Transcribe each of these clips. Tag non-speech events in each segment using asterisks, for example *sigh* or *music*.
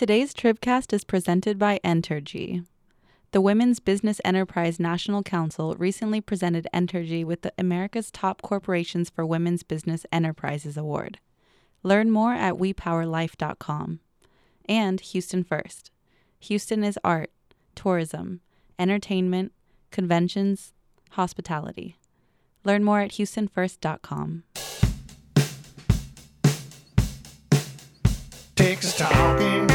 Today's Tribcast is presented by Entergy. The Women's Business Enterprise National Council recently presented Entergy with the America's Top Corporations for Women's Business Enterprises Award. Learn more at wepowerlife.com. And Houston First. Houston is art, tourism, entertainment, conventions, hospitality. Learn more at houstonfirst.com. Texas talking.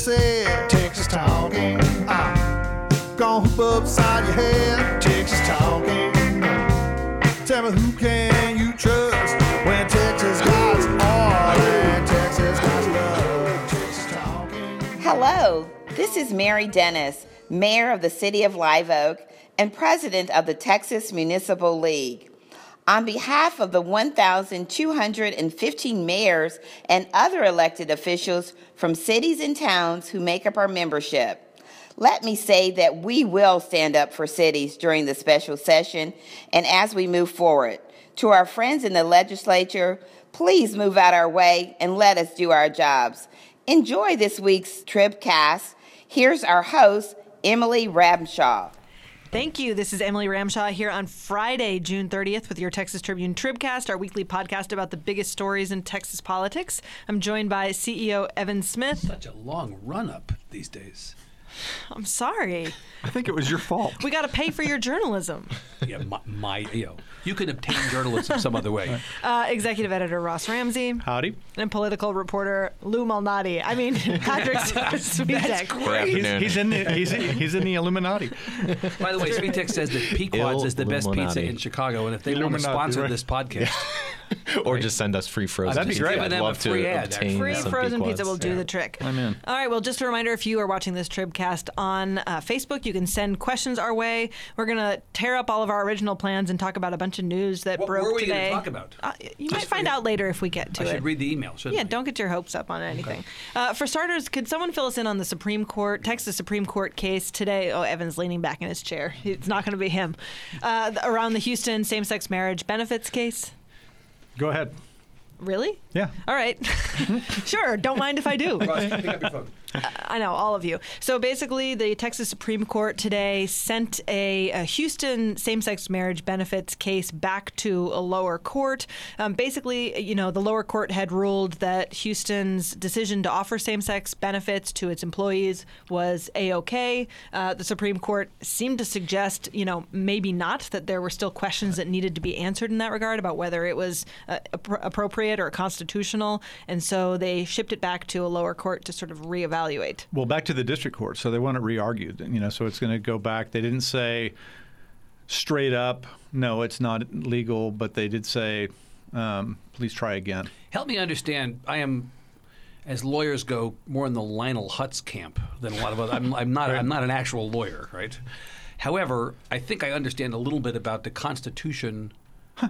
Said? Texas talking. Oh, gonna hoop upside your head. Texas talking. Tell me who can you trust when Texas got all and Texas love. Texas talking. Hello, this is Mary Dennis, Mayor of the City of Live Oak and President of the Texas Municipal League. On behalf of the 1,215 mayors and other elected officials from cities and towns who make up our membership, let me say that we will stand up for cities during the special session and as we move forward. To our friends in the legislature, please move out our way and let us do our jobs. Enjoy this week's Tribcast. Here's our host, Emily Ramshaw. Thank you. This is Emily Ramshaw here on Friday, June 30th, with your Texas Tribune Tribcast, our weekly podcast about the biggest stories in Texas politics. I'm joined by CEO Evan Smith. Such a long run up these days. *sighs* I'm sorry. I think it was your fault. We got to pay for your journalism. *laughs* Yeah, my, my you know, you can obtain journalism some other way. *laughs* Uh, executive editor Ross Ramsey Howdy. and political reporter Lou Malnati. I mean, *laughs* Patrick Svitek. He's, he's in the he's, he's in the Illuminati. By the way, Svitek says that Pequod's is the best pizza in Chicago, and if they want to sponsor right. this podcast, *laughs* or just send us free frozen. that'd be pizza. great. I'd Give them a love to free ad, obtain Free some frozen Pequods. pizza will do the trick. I'm in. All right. Well, just a reminder if you are watching this Tribcast on uh, Facebook, you can send questions our way. We're going to tear up all of our original plans and talk about a bunch of news that What broke were we gonna today. talk about? Uh, you might find forget- out later if we get to I it. I should read the email. Shouldn't Yeah, I? don't get your hopes up on anything. Uh, for starters, could someone fill us in on the Supreme Court, Texas Supreme Court case today? Oh, Evan's leaning back in his chair. It's not going to be him. Uh, around the Houston same-sex marriage benefits case. Go ahead. Really? Yeah. All right. *laughs* sure. Don't mind if I do. Ross, pick up your phone. I know, all of you. So basically, the Texas Supreme Court today sent a, a Houston same sex marriage benefits case back to a lower court. Um, basically, you know, the lower court had ruled that Houston's decision to offer same sex benefits to its employees was A OK. Uh, the Supreme Court seemed to suggest, you know, maybe not, that there were still questions that needed to be answered in that regard about whether it was uh, appro- appropriate or constitutional. And so they shipped it back to a lower court to sort of reevaluate. Well, back to the district court, so they want it re-argued. You know, so it's going to go back. They didn't say straight up, no, it's not legal, but they did say, um, please try again. Help me understand. I am, as lawyers go, more in the Lionel Hutz camp than a lot of other. I'm, I'm not. I'm not an actual lawyer, right? However, I think I understand a little bit about the Constitution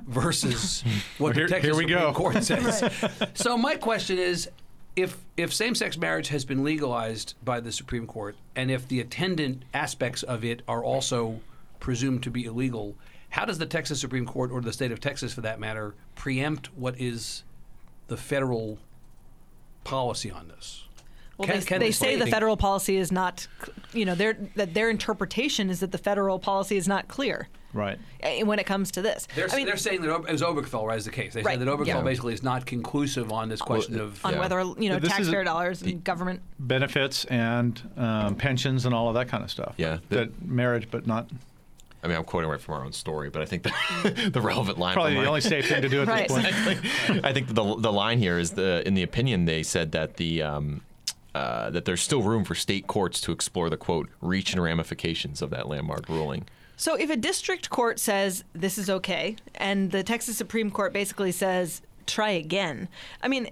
versus *laughs* what Here- the Texas here we Supreme go. Court *laughs* says. So my question is, if if same-sex marriage has been legalized by the Supreme Court, and if the attendant aspects of it are also presumed to be illegal, how does the Texas Supreme Court, or the state of Texas for that matter, preempt what is the federal policy on this? Well, Can- they, can they they say say the federal policy is not, you know, their that their interpretation is that the federal policy is not clear Right. when it comes to this. They're, I mean, they're saying that Ob- it was Obergefell raised the case. They Right, said that Obergefell yeah. basically is not conclusive on this question of on Yeah. whether you know This taxpayer dollars and government. Benefits and um, pensions and all of that kind of stuff. Yeah. That marriage, but not I mean, I'm quoting right from our own story, but I think the, *laughs* the relevant line. probably from the our- only safe thing to do at Right. this point. *laughs* I think the the line here is the in the opinion they said that the um, uh, that there's still room for state courts to explore the quote reach and ramifications of that landmark ruling. So if a district court says this is okay, and the Texas Supreme Court basically says try again, I mean.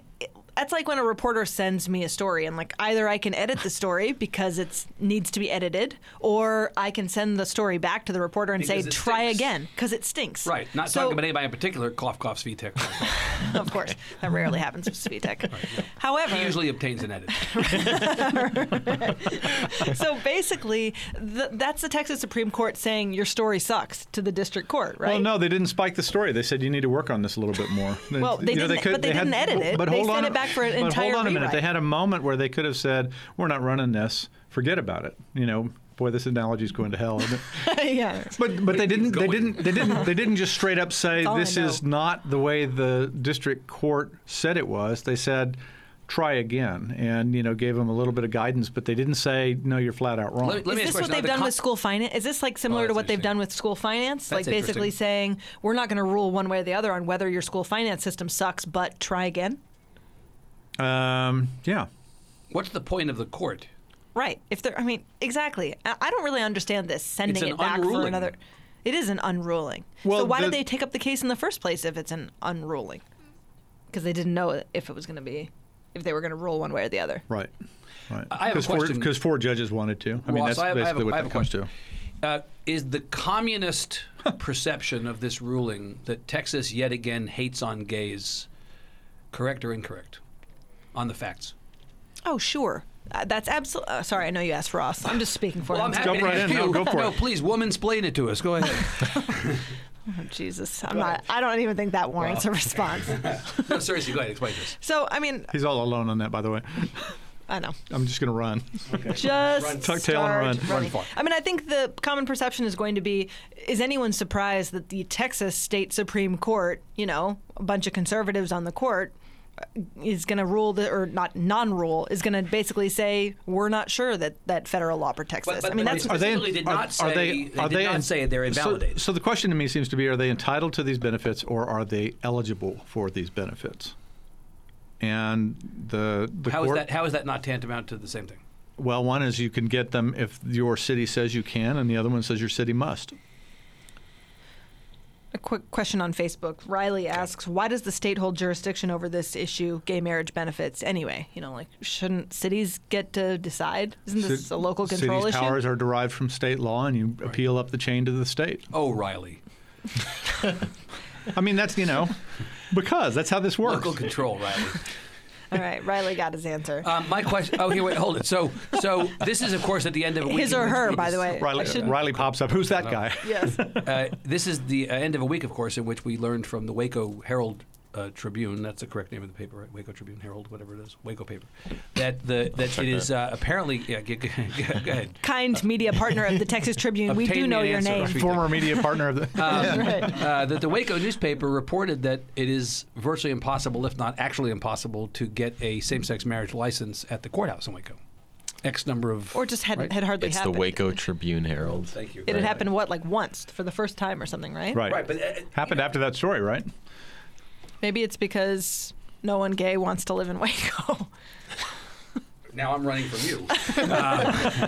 It, that's like when a reporter sends me a story and like either I can edit the story *laughs* because it needs to be edited or I can send the story back to the reporter and Because say try stinks. again because it stinks. right. Not So- talking about anybody in particular. Cough, cough, Svitek. *laughs* of course, that rarely happens with Svitek. However, He usually obtains an edit. *laughs* so basically, th- that's the Texas Supreme Court saying your story sucks to the district court, right? Well, no, they didn't spike the story. They said you need to work on this a little bit more. Well, they you know, didn't- but they had- didn't edit it. But They hold sent on, it back for an but entire hold on a minute. rewrite. They had a moment where they could have said, "We're not running this. Forget about it." You know, boy, this analogy is going to hell. Isn't it? *laughs* yeah. But but they didn't they didn't they didn't they didn't just straight up say That's all I this is not the way the district court said it was. They said try again and you know gave them a little bit of guidance, but they didn't say no, you're flat out wrong. Let me- let me Is ask this a what they've Now, the done con- with school finance? Is this like similar oh, to what they've done with school finance? like basically saying we're not going to rule one way or the other on whether your school finance system sucks, but try again. Um, yeah. What's the point of the court? Right. If they're, I mean, exactly. I I don't really understand this sending It's an it back for unruling. another. It is an unruling. Well, so why the- did they take up the case in the first place if it's an unruling? Because they didn't know if it was going to be, if they were going to rule one way or the other. Right. Right. I have a Because four, question. because four judges wanted to. I mean, Ross, that's I have- I have a- basically what I have that a comes to. question. Uh, is the communist *laughs* perception of this ruling that Texas yet again hates on gays correct or incorrect on the facts? Oh, sure. Uh, that's absolutely. Uh, sorry, I know you asked Ross. I'm just speaking for Well, him. I'm happy Jump to right ask in. No, go for it. no, it. please, woman, explain it to us. Go ahead. *laughs* Oh, Jesus, I'm not. I don't even think that warrants a response. *laughs* no, seriously, go ahead. Explain this. So, I mean, He's all alone on that, by the way. I know. I'm just going to run. Just Tuck tail and start run. Run running. far. I mean, I think the common perception is going to be: Is anyone surprised that the Texas State Supreme Court, you know, a bunch of conservatives on the court, is going to rule the, or not non-rule, is going to basically say we're not sure that that federal law protects But- this. but- I mean, but that's Are they- specifically did not say- they did not say they're so- invalidated. So, the question to me seems to be: Are they entitled to these benefits, or are they eligible for these benefits? And the the How is court, that? How is that not tantamount to the same thing? well, one is you can get them if your city says you can, and the other one says your city must. A quick question on Facebook. Riley asks, "Why does the state hold jurisdiction over this issue, gay marriage benefits? Anyway, you know, like shouldn't cities get to decide? Isn't this Ci- a local control cities' issue?" powers are derived from state law, and you appeal up the chain to the state. Oh, Riley, *laughs* I mean, that's you know, because that's how this works. local control, Riley. *laughs* All right, Riley got his answer. Um, my question. Oh, here, wait, hold it. So, so this is, of course, at the end of a week. His or her, we by the way. Riley, Riley pops up. Who's that guy? Yes. *laughs* Uh, this is the uh, end of a week, of course, in which we learned from the Waco Herald uh, Tribune. That's the correct name of the paper, right? Waco Tribune, Herald, whatever it is, Waco paper. That the that it is uh, apparently. Yeah, go, go, *laughs* go ahead. Kind media partner of the Texas Tribune. we do know an your name. Former media partner of the. *laughs* *laughs* uh, that the Waco newspaper reported that it is virtually impossible, if not actually impossible, to get a same-sex marriage license at the courthouse in Waco. X number of. Or just had right? had hardly It's happened. the Waco Tribune Herald. Thank you. It had happened what like once for the first time or something, right? right. Right, but uh, Happened after that story, right? Maybe it's because no one gay wants to live in Waco. *laughs* now I'm running from you. *laughs* Uh,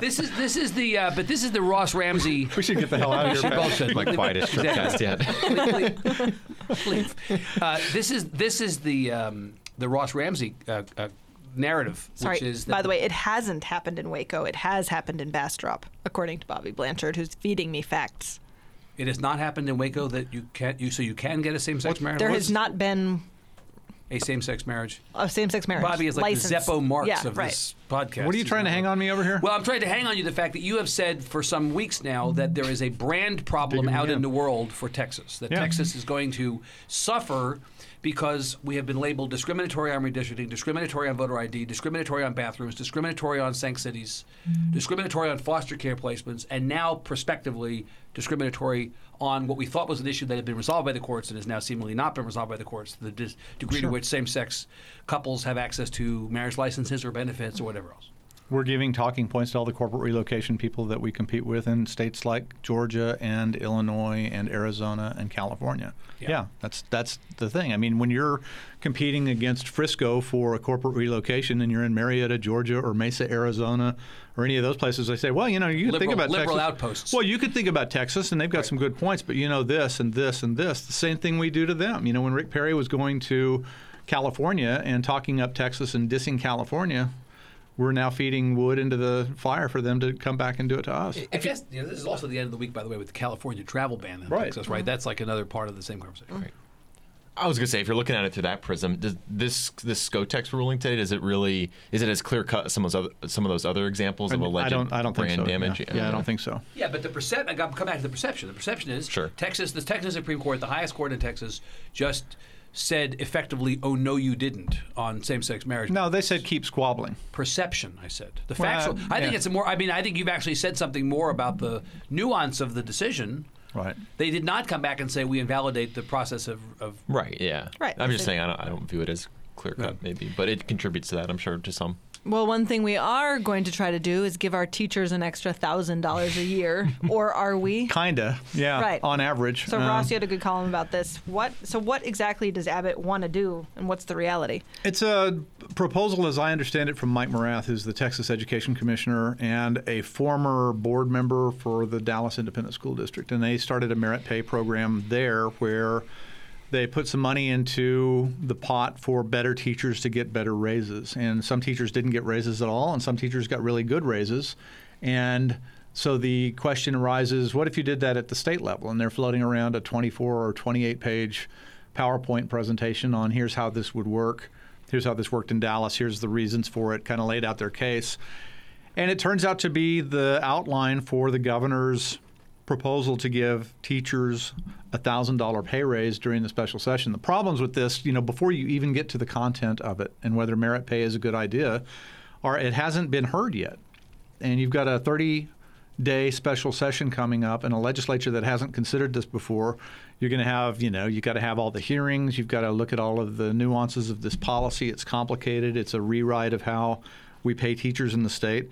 this is this is the uh, but this is the Ross Ramsey. *laughs* We should get the hell out of here. Pat. both should. My quietest Exactly. Tribcast yet. Leave. Uh, this is this is the um, the Ross Ramsey uh, uh, narrative, Sorry. which is that By the way, it hasn't happened in Waco. It has happened in Bastrop, according to Bobby Blanchard, who's feeding me facts. It has not happened in Waco that you can't. you so you can get a same-sex marriage. There What's has not been a same-sex marriage. a same-sex marriage. Bobby is like license. the Zeppo Marx yeah, of right. this podcast. What are you trying to hang on me over here? Well, I'm trying to hang on you the fact that you have said for some weeks now that there is a brand problem Digging out in in. the world for Texas. That Yeah. Texas is going to suffer because we have been labeled discriminatory on redistricting, discriminatory on voter ID, discriminatory on bathrooms, discriminatory on sanct cities, mm-hmm. discriminatory on foster care placements, and now prospectively discriminatory on what we thought was an issue that had been resolved by the courts and has now seemingly not been resolved by the courts, the dis- degree to which same-sex couples have access to marriage licenses or benefits or whatever else. We're giving talking points to all the corporate relocation people that we compete with in states like Georgia and Illinois and Arizona and California. Yeah. Yeah, that's that's the thing. I mean, when you're competing against Frisco for a corporate relocation and you're in Marietta, Georgia, or Mesa, Arizona, or any of those places, they say, well, you know, you could think about liberal Texas. outposts. Well, you could think about Texas, and they've got some good points, but you know this and this and this. The same thing we do to them. You know, when Rick Perry was going to California and talking up Texas and dissing California, we're now feeding wood into the fire for them to come back and do it to us. I guess you know, this is also the end of the week, by the way, with the California travel ban in Right. Texas, right? That's like another part of the same conversation. Right. I was gonna say, if you're looking at it through that prism, does this this SCOTX ruling today does it really is it as clear cut as some of those other, some of those other examples of alleged I don't. I don't think brand so. damage? Yeah, Yeah, I don't think so. Yeah, but the percep- I got come back to the perception. The perception is Sure. Texas, the Texas Supreme Court, the highest court in Texas, just said effectively, "Oh no, you didn't" on same-sex marriage. No, they said keep squabbling. perception. I said the Well, factual. Uh, I think it's a more. I mean, I think you've actually said something more about the nuance of the decision. Right. They did not come back and say we invalidate the process of, of Right. Yeah. Right, I'm just saying I don't, I don't view it as clear cut maybe, but it contributes to that. I'm sure to some. Well, one thing we are going to try to do is give our teachers an extra thousand dollars a year, *laughs* or are we? Kinda. Yeah. Right. On average. So Um, Ross, you had a good column about this. What? So what exactly does Abbott want to do, and what's the reality? It's a proposal, as I understand it, from Mike Morath, who's the Texas Education Commissioner and a former board member for the Dallas Independent School District. And they started a merit pay program there where they put some money into the pot for better teachers to get better raises. And some teachers didn't get raises at all, and some teachers got really good raises. And so the question arises what if you did that at the state level? And they're floating around a 24 or 28 page PowerPoint presentation on here's how this would work. Here's how this worked in Dallas. Here's the reasons for it, kind of laid out their case. And it turns out to be the outline for the governor's proposal to give teachers a thousand dollar pay raise during the special session. The problems with this, you know, before you even get to the content of it and whether merit pay is a good idea, are it hasn't been heard yet. And you've got a 30 day special session coming up and a legislature that hasn't considered this before. You're going to have, you know, you've got to have all the hearings. You've got to look at all of the nuances of this policy. It's complicated. It's a rewrite of how we pay teachers in the state.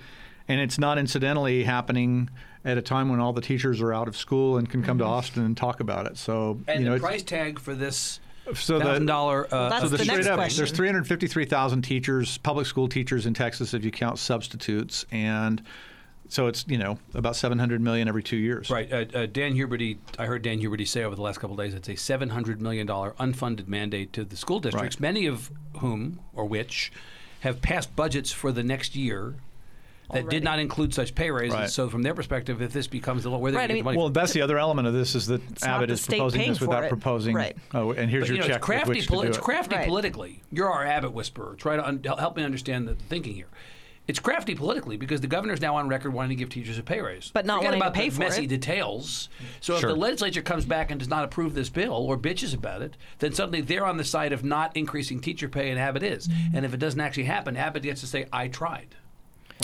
And it's not incidentally happening at a time when all the teachers are out of school and can come to Austin and talk about it. So, and you know, the price tag for this so the- thousand dollar. Uh, that's so the the next straight up, question. there's 353,000 teachers, public school teachers in Texas, if you count substitutes, and so it's you know about 700 million every two years. Right. Uh, uh, Dan Huberty, I heard Dan Huberty say over the last couple of days it's a $700 million unfunded mandate to the school districts, Right. many of whom, or which, have passed budgets for the next year that Already. did not include such pay raises. Right. So, from their perspective, if this becomes the law, where they Right, I get the money Well, from? that's the other element of this is that not Abbott is proposing this without it. proposing. Right. Oh, and here's But, your you know, check it's crafty, with which poli- to do it's crafty Right. politically. You're our Abbott whisperer. Try to un- help me understand the thinking here. It's crafty politically because the governor's now on record wanting to give teachers a pay raise, But not Forget wanting to about pay the for messy it. details. So Sure. if the legislature comes back and does not approve this bill or bitches about it, then suddenly they're on the side of not increasing teacher pay, and Abbott is. And if it doesn't actually happen, Abbott gets to say, "I tried,"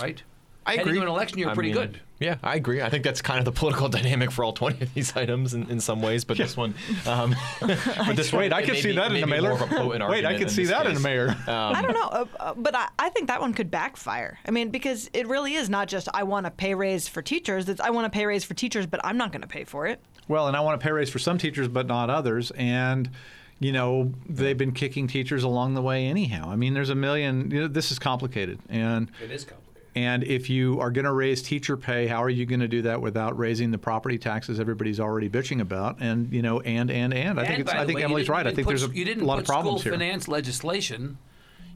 right? I Heading agree. to an election year, I pretty mean, good. Yeah, I agree. I think that's kind of the *laughs* political dynamic for all 20 of these items in, in some ways, but this one. *laughs* Um, but this Wait, I could see that in may a be mailer. more of a potent *laughs* Wait, I could see that in a mayor. I don't know, uh, uh, but I, I think that one could backfire. I mean, because it really is not just I want a pay raise for teachers. It's I want a pay raise for teachers, but I'm not going to pay for it. Well, and I want a pay raise for some teachers, but not others. And you know, they've been kicking teachers along the way anyhow. I mean, there's a million. You know, this is complicated, and It is complicated. And if you are going to raise teacher pay, how are you going to do that without raising the property taxes everybody's already bitching about? And you know, and and and I think And it's, I think way, Emily's right. I think didn't there's put- a, you didn't lot put of problems school here. finance legislation.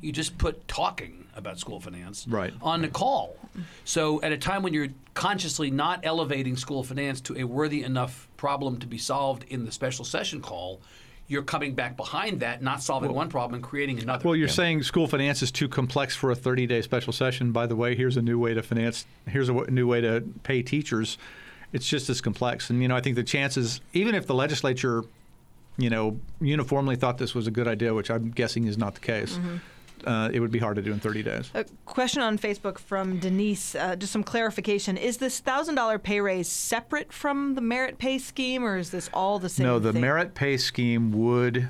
You just put talking about school finance Right. on the call. So at a time when you're consciously not elevating school finance to a worthy enough problem to be solved in the special session call, you're coming back behind that, not solving one problem and creating another. Well, you're saying school finance is too complex for a 30-day special session. By the way, here's a new way to finance. Here's a w- new way to pay teachers. It's just as complex, and you know, I think the chances, even if the legislature, you know, uniformly thought this was a good idea, which I'm guessing is not the case, mm-hmm. Uh, it would be hard to do in 30 days. A question on Facebook from Denise. Uh, just some clarification: Is this thousand dollar pay raise separate from the merit pay scheme, or is this all the same? No, the thing? merit pay scheme would,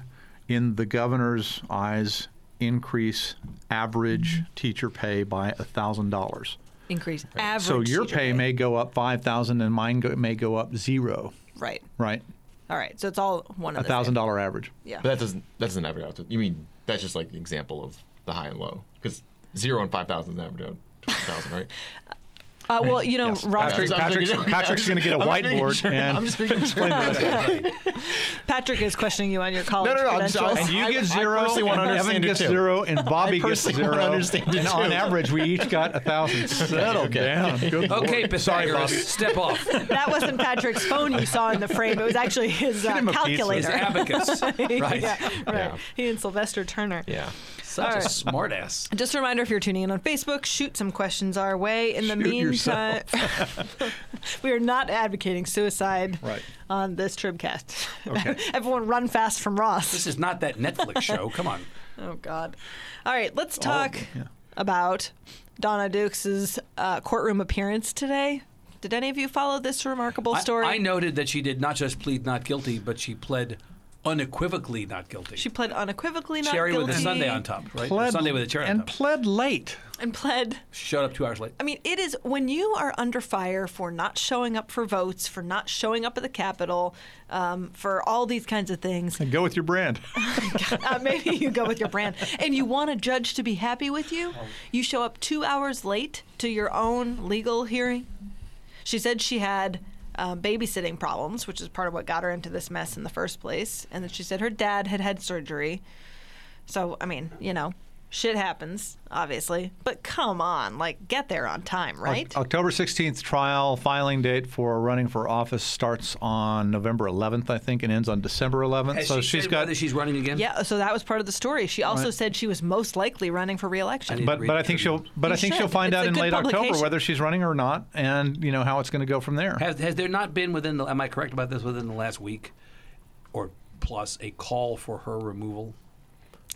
in the governor's eyes, increase average teacher pay by thousand dollars. increase average. So your teacher pay may go up five thousand, and mine go, may go up zero. right. Right, All right, so it's all one a of the thousand dollar average. Yeah. But that doesn't that doesn't average out to. You mean that's just like the example of the high and low because zero and five thousand is average out to five thousand, right? *laughs* Uh, well, you know, Ross Patrick, I'm Patrick's, Patrick's going to get a *laughs* I'm just making whiteboard sure- and I'm just making sure. *laughs* Patrick is questioning you on your college no, no, I'm just- credentials. I was- And you I- get zero, personally and Evan gets too. zero, and Bobby gets zero. understand and on average, we each got a thousand. Settle Okay. down. Good Okay, Lord. Pythagoras, step off. that wasn't Patrick's phone you saw in the frame. It was actually his uh, Get him a pizza. His abacus. Right. yeah, right. Yeah. He and Sylvester Turner. Yeah. Such All a right. smartass. Just a reminder if you're tuning in on Facebook, shoot some questions our way. In the Shoot meantime, *laughs* we are not advocating suicide Right. on this Tribcast. Okay. *laughs* Everyone run fast from Ross. This is not that Netflix show. *laughs* Come on. Oh God! All right, let's talk them, yeah. about Dawnna Dukes' uh, courtroom appearance today. Did any of you follow this remarkable I- story? I, noted that she did not just plead not guilty, but she pled unequivocally not guilty. She pled unequivocally not cherry guilty. with a Sunday on top, right? Pled- Sunday with a cherry on and top. pled late. and pled. She showed up two hours late. I mean, it is when you are under fire for not showing up for votes, for not showing up at the Capitol, um, for all these kinds of things. And go with your brand. *laughs* uh, maybe you go with your brand and you want a judge to be happy with you. You show up two hours late to your own legal hearing. She said she had um, babysitting problems, which is part of what got her into this mess in the first place. And then she said her dad had had surgery. So, I mean, you know, shit happens, obviously. But come on, like, get there on time, right? October 16th trial filing date for running for office starts on November 11th, I think, and ends on December 11th. Has so she she's said got. whether she's running again? yeah, so that was part of the story. She also Right. said she was most likely running for I reelection. But but I think she'll Tribune. but I You think she'll find It's out in late October whether she's running or not, and you know how it's going to go from there. Has, has there not been within the, am I correct about this, within the last week or plus, a call for her removal?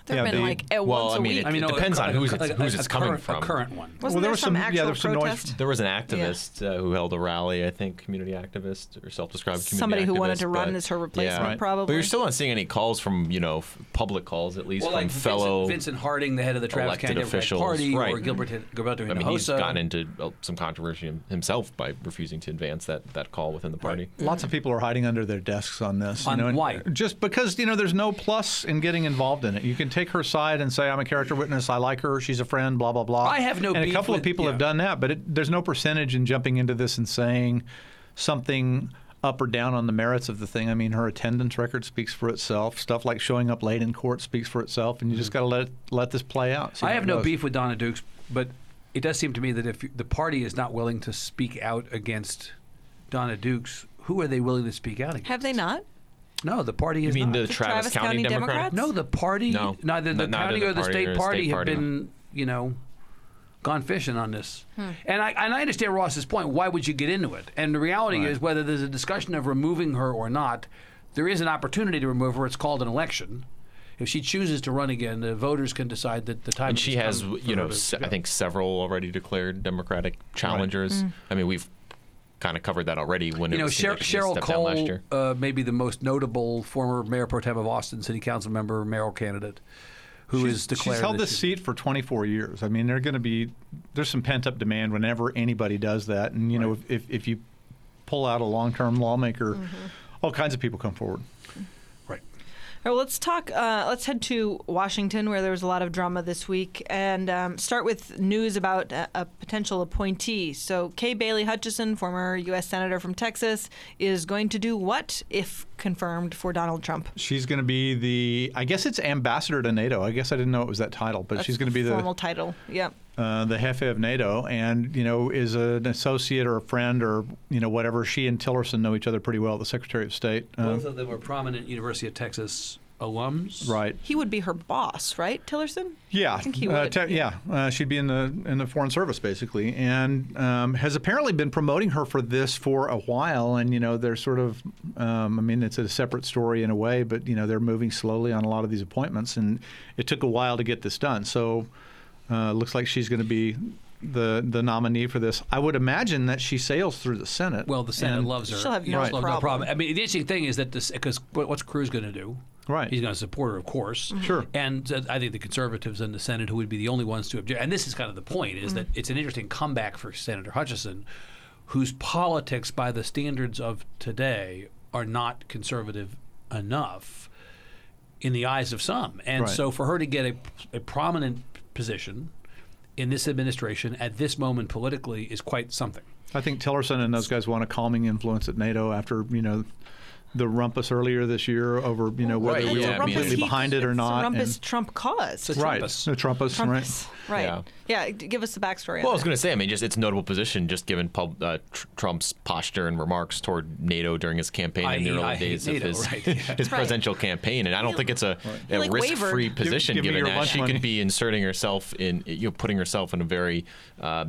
There have yeah, been they- like at well, once I a mean, week. it- no, depends a- on like a- who's it's- like who's a it's coming current- from. A current one. Wasn't well, there there was some some- yeah, there was some noise- There was an activist uh, who held a rally, I think, community activist or self-described community Somebody who wanted activist, to run but- as her replacement, yeah. Right. probably. But you're still not seeing any calls from, you know, f- public calls, at least Well, from like fellow. Vincent, Vincent Harding, the head of the Travis elected County Democratic officials, Party, or right. Gilbert Gilberto I mean, he's gotten into uh, some controversy himself by refusing to advance that, that call within the party. Lots of people are hiding under their desks on this. On you know, why? Just because you know there's no plus in getting involved in it. You can take her side and say I'm a character witness. I like her. She's a friend. Blah blah blah. I have no And a couple with- of people yeah. have done that, but it, there's no percentage in jumping into this and saying something up or down on the merits of the thing. I mean, her attendance record speaks for itself. Stuff like showing up late in court speaks for itself, and you just mm-hmm. got to let it, let this play out. I have no goes. beef with Dawnna Dukes, but it does seem to me that if the party is not willing to speak out against Dawnna Dukes, who are they willing to speak out against? Have they not? No, the party You is mean not. the The Travis, Travis County Democrat? Democrats? no, the party. No. neither the N- neither county the or the state or the party state have party, no. been, you know, gone fishing on this. Hmm. And I and I understand Ross's point. Why would you get into it? And the reality is, whether there's a discussion of removing her or not, there is an opportunity to remove her. It's called an election. If she chooses to run again, the voters can decide that the time. And she has, you know, se- I think several already declared Democratic challengers. I mean, we've kind of covered that already when You it know, was Sher- seen that she Sheryl stepped last Cole, year. uh, maybe the most notable former mayor pro tem of Austin, city council member, mayoral candidate, who is She's, declared. she's held that this seat for 24 years. I mean, they're going to be there's some pent up demand whenever anybody does that, and you know, if, if if you pull out a long term lawmaker, all kinds of people come forward. Right. Well, let's talk. Uh, let's head to Washington, where there was a lot of drama this week, and um, start with news about a, a potential appointee. So, Kay Bailey Hutchison, former U.S. senator from Texas, is going to do what if confirmed for Donald Trump? She's going to be the I guess it's ambassador to NATO. I guess I didn't know it was that title, but she's going to be the formal title. Yep. uh, the jefe of NATO, and you know is an associate or a friend or you know whatever. She and Tillerson know each other pretty well. The Secretary of State, uh, Both of them were prominent University of Texas alums. right? He would be her boss, right, Tillerson? Yeah, I think he uh, would, te- yeah, uh, she'd be in the in the foreign service basically, and um, has apparently been promoting her for this for a while. And you know, they're sort of, um, I mean, it's a separate story in a way, but you know, they're moving slowly on a lot of these appointments, and it took a while to get this done. So, uh, looks like she's going to be the the nominee for this. I would imagine that she sails through the Senate. Well, the Senate loves her. She'll have no She'll have problem. I mean, the interesting thing is that this because what's Cruz going to do? Right. He's going to support her, of course. Sure. And uh, I think the conservatives in the Senate, who would be the only ones to object, and this is kind of the point, Mm-hmm. is that it's an interesting comeback for Senator Hutchison, whose politics, by the standards of today, are not conservative enough in the eyes of some. And Right. so for her to get a, a prominent position in this administration at this moment politically is quite something. I think Tillerson and those guys want a calming influence at NATO after you know the rumpus earlier this year over you know whether Right, we yeah, were I mean- completely He- behind it or it's not. The Rumpus and- Trump cause. It's a right, Trumpus. the Trumpus, right? Trumpus. Right. Yeah. Yeah. Give us the backstory. Well, I was going to say, I mean, just it's a notable position, just given pub, uh, tr- Trump's posture and remarks toward NATO during his campaign I in the hate- early I hate days NATO, of his, right, yeah. *laughs* his presidential campaign, and I don't think it's a, He, a like, risk-free wavered. position, Give- give given that she money. could be inserting herself in, you know, putting herself in a very uh,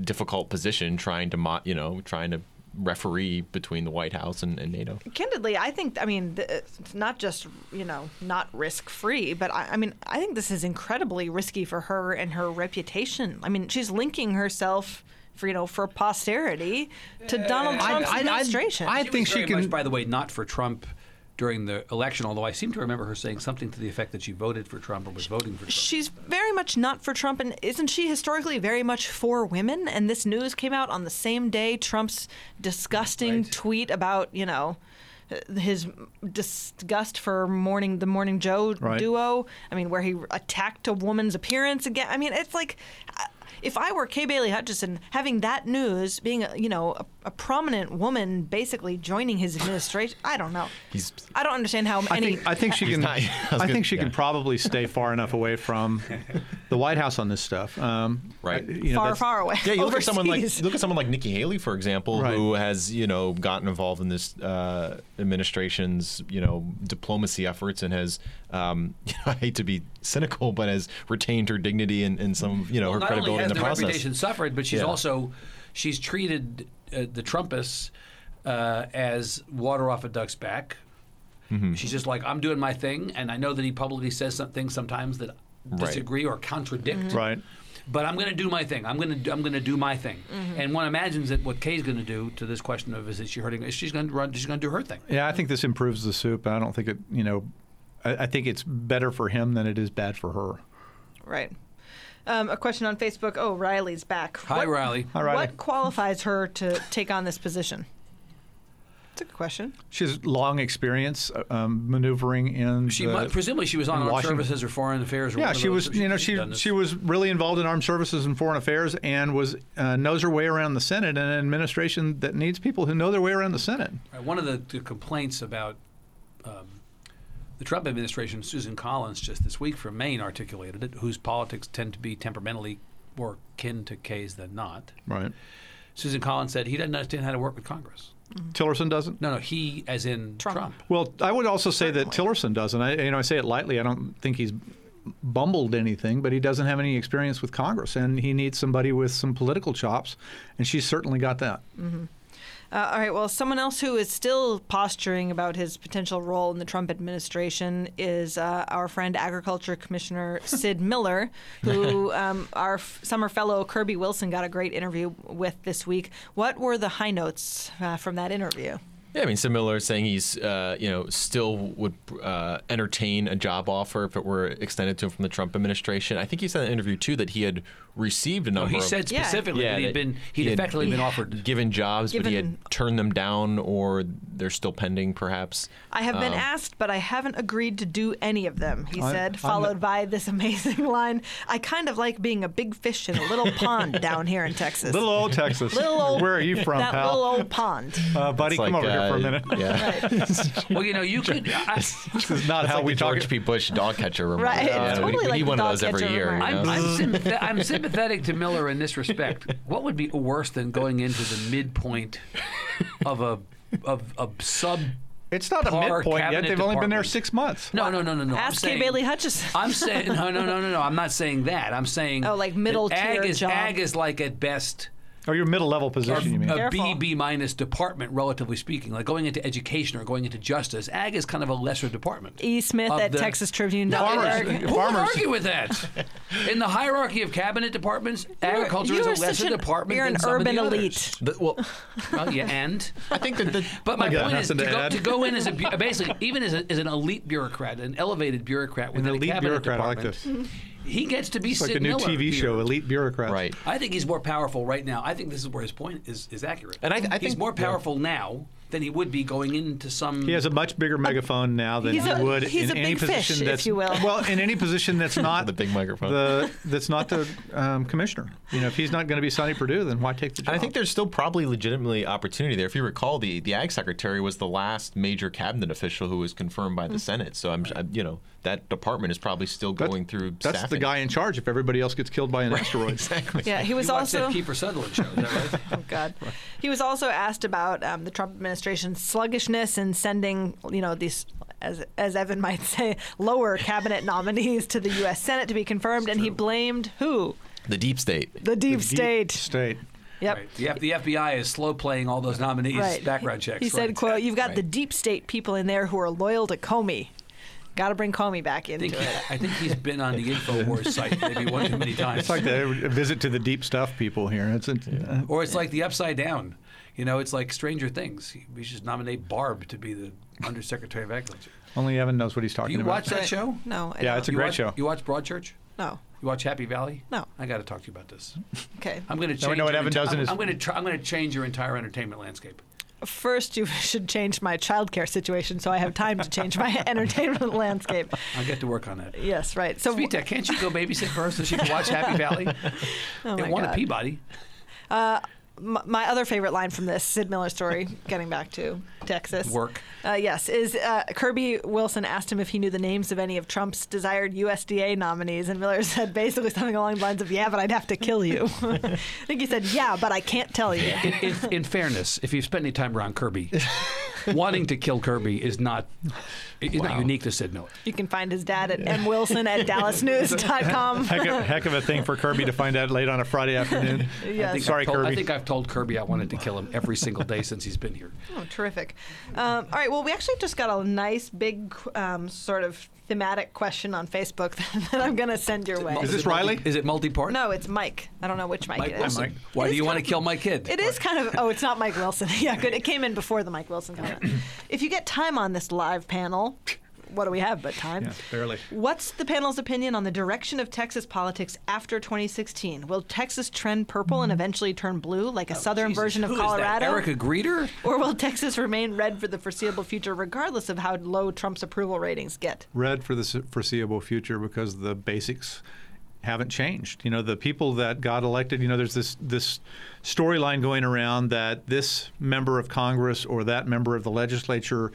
difficult position, trying to, mo- you know, trying to referee between the White House and, and NATO. candidly, I think, I mean, th- it's not just, you know, not risk free, but I, I mean, I think this is incredibly risky for her and her reputation. I mean, she's linking herself. For, you know, for posterity, to uh, Donald Trump's I- I- administration. I She think was she can- much, by the way, not for Trump during the election. Although I seem to remember her saying something to the effect that she voted for Trump or was voting for Trump. She's very much not for Trump, and isn't she historically very much for women? And this news came out on the same day Trump's disgusting Right. tweet about, you know, his disgust for morning the Morning Joe Right. duo. I mean, where he attacked a woman's appearance again. I mean, it's like. If I were Kay Bailey Hutchison, having that news, being a, you know a, a prominent woman, basically joining his administration, I don't know. He's- I don't understand how I any. think, I think she can. not- *laughs* I I gonna- think she can probably stay far enough away from the White House on this stuff. Um, Right. I- you know, far, far away. Yeah, you look at *laughs* someone like look at someone like Nikki Haley, for example, Right. who has you know gotten involved in this uh, administration's you know diplomacy efforts and has um, *laughs* I hate to be cynical, but has retained her dignity and, and some you know Well, her credibility has in the the process. reputation suffered, but she's Yeah. also she's treated uh, the Trumpists uh, as water off a duck's back. Mm-hmm. She's just like I'm doing my thing, and I know that he publicly says some things sometimes that disagree or contradict. Right. But I'm going to do my thing. I'm going to I'm going to do my thing. And one imagines that what Kay's going to do to this question of is she hurting? She's going to run. She's going to do her thing. Yeah, I think this improves the soup. I don't think it. You know, I, I think it's better for him than it is bad for her. Right. Um, a question on Facebook. Oh, Riley's back. Hi, What- Riley. Hi, Riley. What qualifies her to take on this position? It's a good question. She has long experience um, maneuvering in. She the, mu- presumably she was on in armed Washington. services or foreign affairs. Or Yeah, she was. You know, she she was really involved in armed services and foreign affairs, and was uh, knows her way around the Senate and an administration that needs people who know their way around the Senate. Right, One of the, the complaints about um, the Trump administration, Susan Collins, just this week from Maine, articulated it, whose politics tend to be temperamentally more kin to Kay's than not. Right. Susan Collins said he doesn't understand how to work with Congress. Mm-hmm. Tillerson doesn't. No, no, he, as in Trump. Trump. Well, I would also say that Tillerson doesn't. I, you know, I say it lightly. I don't think he's bumbled anything, but he doesn't have any experience with Congress, and he needs somebody with some political chops, and she's certainly got that. Mm-hmm. Uh, all right. Well, someone else who is still posturing about his potential role in the Trump administration is uh, our friend Agriculture Commissioner *laughs* Sid Miller, who um, our f- summer fellow Kirby Wilson got a great interview with this week. What were the high notes uh, from that interview? Yeah, I mean, Sid Miller saying he's, uh, you know, still would uh, entertain a job offer if it were extended to him from the Trump administration. I think he said in an interview too that he had received a No, number. he of, said specifically Yeah, that he'd that been he'd he had- effectively been offered. *sighs* given jobs, but he had turned them down, or they're still pending, perhaps. I have been Um, asked, but I haven't agreed to do any of them, he I'm- said, I'm followed not- by this *laughs* amazing line I kind of like being a big fish in a little *laughs* pond down here in Texas. Little old Texas. *laughs* Little old- Where are you from, that pal? little old pond. uh, buddy, It's come like, over here for a uh, minute. Yeah, Well, you know, you could. I, this is not how like we the talk. George P. Bush dog catcher remote. Right, Yeah, it's we- totally we, like need one of those every year. I'm, know? I'm, I'm sympathetic to Miller in this respect. What would be worse than going into the midpoint of a of a sub? It's not a midpoint yet. They've only been there six months. No, no, no, no, no. Ask Kay Bailey Hutchison. I'm saying no, no, no, no, no. I'm not saying that. I'm saying Oh, like middle that ag tier is, job. Ag is like at best Oh, your middle level position, you mean? a Careful. B B minus department, relatively speaking. Like going into education or going into justice, ag is kind of a lesser department. E. Smith at the- Texas Tribune. No, Farmers- it- Who would farmers- argue with that? *laughs* In the hierarchy of cabinet departments, agriculture you is a lesser an- department You're than an some of urban the others. elite. But, well, *laughs* Well, yeah, and I think that the, but my I got point is to go, to go in as a *laughs* basically even as, a, as an elite bureaucrat, an elevated bureaucrat An within a elite cabinet bureaucrat. I like this. He gets to be It's like Sid a new Miller TV here. show, Elite Bureaucrats. right. I think he's more powerful right now. I think this is where his point is, is accurate. And I- I he's think- more yeah. powerful now than he would be going into some. He has a much bigger megaphone now than he a- would in a any big fish, position if that's you will. well in any position that's *laughs* not The big microphone. The that's not the um, commissioner. You know, if he's not going to be Sonny Perdue, then why take the job? And I think there's still probably legitimately opportunity there. If you recall, the, the ag secretary was the last major cabinet official who was confirmed by the Senate. So I'm, I- you know, that department is probably still That- going through. That's the guy in charge. If everybody else gets killed by an asteroid, *laughs* Exactly. Yeah, he was You also. that Kiefer Sutherland show, is that right? *laughs* Oh God. He was also asked about um, the Trump administration's sluggishness in sending, you know, these, as as Evan might *laughs* say, lower cabinet nominees to the U.S. Senate to be confirmed, and he blamed who? The deep state. The deep state. state. Yep. Right. The, F- the FBI is slow playing all those nominees' Right. background checks. He said, right. "quote You've got Right. the deep state people in there who are loyal to Comey. Got to bring Comey back I into think, it." I think he's been on the Infowars *laughs* site maybe one too many times. It's like the a visit to the deep stuff people here. It's a, uh, or it's like the upside down. You know, it's like Stranger Things. We should nominate Barb to be the Undersecretary of Agriculture. only Evan knows what he's talking you about. You watch that show? No. I Yeah, don't. it's a You great watch, show. You watch Broadchurch? no. You watch Happy Valley? No. I got to talk to you about this. Okay. I'm going to Now we change. know what Evan enti- does in I'm, his- I'm going to. Try, I'm going to change your entire entertainment landscape. First, you *laughs* should change my childcare situation so I have time to change my *laughs* entertainment landscape. I'll get to work on that. Yes, right. So Svita, can't you go babysit her so she can watch Happy Valley? *laughs* Oh it my won a Peabody. M- my other favorite line from this Sid Miller story, *laughs* getting back to Texas. Work. Uh, yes, is uh, Kirby Wilson asked him if he knew the names of any of Trump's desired USDA nominees, and Miller *laughs* said basically something along the lines of, "Yeah, but I'd have to kill you." *laughs* I think he said, "Yeah, but I can't tell you." In, in, in fairness, if you've spent any time around Kirby, *laughs* wanting to kill Kirby is not is not unique to Sid Miller. You can find his dad at mwilson at dallasnews.com. *laughs* Heck of, heck of a thing for Kirby to find out late on a Friday afternoon. *laughs* I Yes. think Sorry, I've told, Kirby. I think I've told Kirby I wanted to kill him every single day since he's been here. Oh, terrific. Um, all right. Well, we actually just got a nice big um, sort of thematic question on Facebook *laughs* that I'm going to send your way. Is this Riley? Is it multi-part? No, it's Mike. I don't know which Mike, Mike it is. Mike. Why It do is you want to kill my kid? It is kind of. Oh, it's not Mike Wilson. *laughs* yeah, good. It came in before the Mike Wilson *laughs* comment. if you get time on this live panel, what do we have but time? Yeah, barely. What's the panel's opinion on the direction of Texas politics after 2016? Will Texas trend purple and eventually turn blue like a oh, southern Oh, Jesus, version of who is that, Colorado? Erica Grieder? Or will Texas remain red for the foreseeable future, regardless of how low Trump's approval ratings get? red for the foreseeable future because the basics haven't changed. You know, the people that got elected, you know, there's this this storyline going around that this member of Congress or that member of the legislature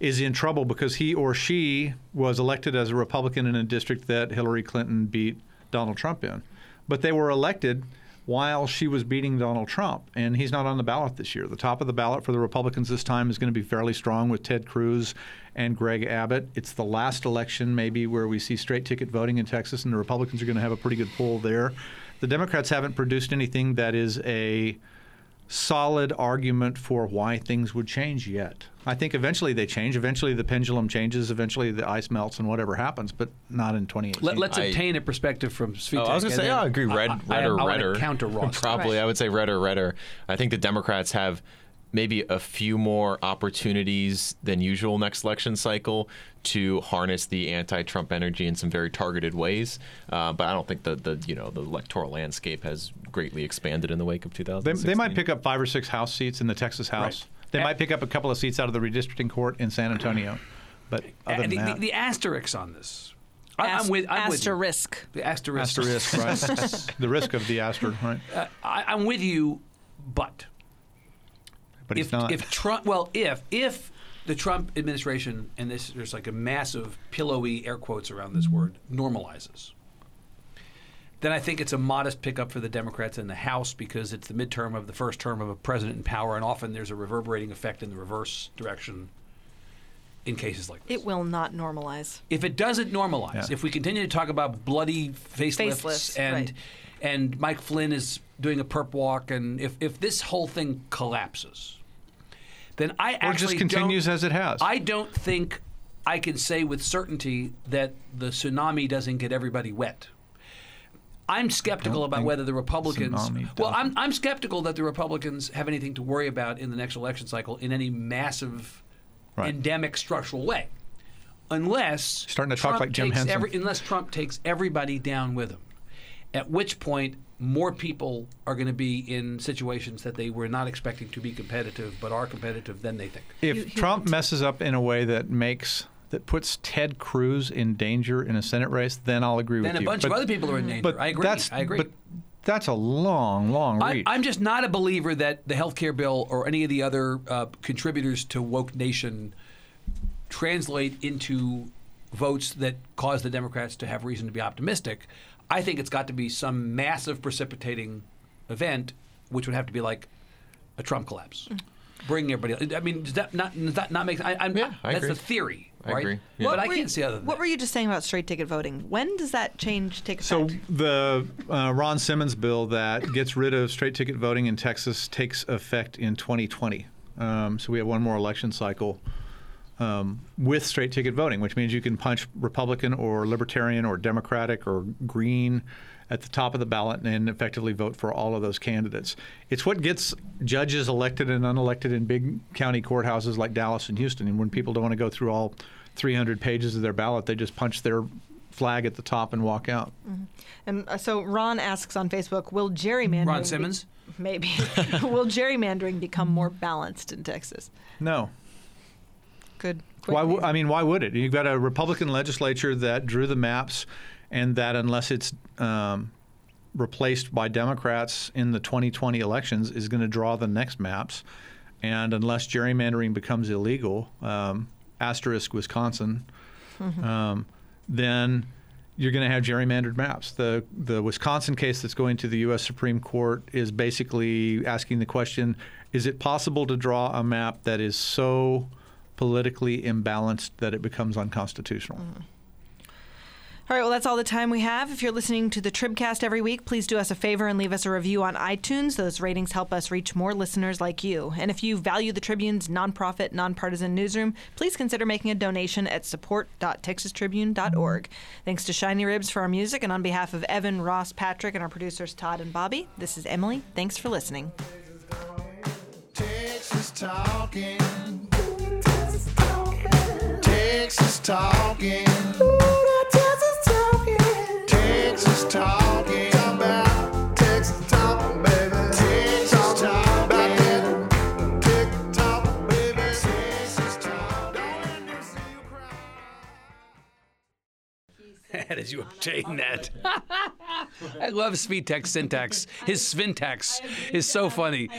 is in trouble because he or she was elected as a Republican in a district that Hillary Clinton beat Donald Trump in. But they were elected while she was beating Donald Trump, and he's not on the ballot this year. The top of the ballot for the Republicans this time is going to be fairly strong with Ted Cruz and Greg Abbott. It's the last election, maybe, where we see straight ticket voting in Texas, and the Republicans are going to have a pretty good pull there. The Democrats haven't produced anything that is a solid argument for why things would change yet. I think eventually they change. Eventually the pendulum changes. Eventually the ice melts and whatever happens, but not in 2018. Let, us obtain a perspective from Svitek. Oh, I was gonna say, yeah, I agree. Red, I- red I- or I redder. Counter *laughs* Ross. Probably, Right. I would say red or redder. I think the Democrats have maybe a few more opportunities than usual next election cycle to harness the anti-Trump energy in some very targeted ways. Uh, but I don't think the, the you know the electoral landscape has greatly expanded in the wake of They, they might pick up five or six House seats in the Texas House. Right. They might pick up a couple of seats out of the redistricting court in San Antonio. But other than the, that, the, the asterisks on this. I, Ast- I'm with. I'm with you. asterisk. The asterisk. asterisk, right? *laughs* the risk of the asterisk, right? Uh, I, I'm with you, but But he's if not. if Trump, well, if if the Trump administration and this there's like a massive pillowy air quotes around this word normalizes, then I think it's a modest pickup for the Democrats in the House because it's the midterm of the first term of a president in power, and often there's a reverberating effect in the reverse direction in cases like this. It will not normalize. if it doesn't normalize, Yeah. if we continue to talk about bloody facelifts, Facelifts, and right. and Mike Flynn is doing a perp walk, and if, if this whole thing collapses, then I or actually just continues as it has. I don't think I can say with certainty that the tsunami doesn't get everybody wet. I'm skeptical about whether the Republicans. Well, I'm. I'm skeptical that the Republicans have anything to worry about in the next election cycle in any massive, Right. endemic structural way, unless Starting to talk like Jim Henson. every- unless Trump takes everybody down with him, At which point, more people are going to be in situations that they were not expecting to be competitive, but are competitive than they think. If Trump messes up in a way that makes that puts Ted Cruz in danger in a Senate race, then I'll agree Then with you. Then a you. bunch of other people are in danger. But I agree. That's, I agree. But that's a long, long read I, reach. I'm just not a believer that the health care bill or any of the other uh, contributors to woke nation translate into votes that cause the Democrats to have reason to be optimistic. I think it's got to be some massive precipitating event, which would have to be like a Trump collapse, bringing everybody. I mean, does that not does that not make? I, I'm, Yeah, I that's agree. the theory, I right? agree. Yeah. But I What were can't you- see other than What that. were you just saying about straight ticket voting? When does that change take effect? So the uh, Ron Simmons bill that gets rid of straight ticket voting in Texas takes effect in 2020. Um, so we have one more election cycle um, with straight ticket voting, which means you can punch Republican or Libertarian or Democratic or Green at the top of the ballot and effectively vote for all of those candidates. It's what gets judges elected and unelected in big county courthouses like Dallas and Houston. And when people don't want to go through all 300 pages of their ballot, they just punch their flag at the top and walk out. And uh, so Ron asks on Facebook, will gerrymandering Ron be- Simmons? maybe *laughs* will gerrymandering become more balanced in Texas? No. Good. Why? quick W- I mean, why would it? You've got a Republican legislature that drew the maps, and that unless it's um, replaced by Democrats in the 2020 elections, is going to draw the next maps. And unless gerrymandering becomes illegal, um, asterisk Wisconsin, um, then you're going to have gerrymandered maps. The the Wisconsin case that's going to the U.S. Supreme Court is basically asking the question: Is it possible to draw a map that is so politically imbalanced that it becomes unconstitutional? All right, well, that's all the time we have. If you're listening to the Tribcast every week, please do us a favor and leave us a review on iTunes. Those ratings help us reach more listeners like you. And if you value the Tribune's nonprofit, nonpartisan newsroom, please consider making a donation at support.texastribune.org. Thanks to Shiny Ribs for our music, and on behalf of Evan, Ross, Patrick, and our producers Todd and Bobby, this is Emily. Thanks for listening. Texas talking. Texas talking. Texas How did you obtain *laughs* that? *laughs* I love Svitek's syntax. His syntax is so funny.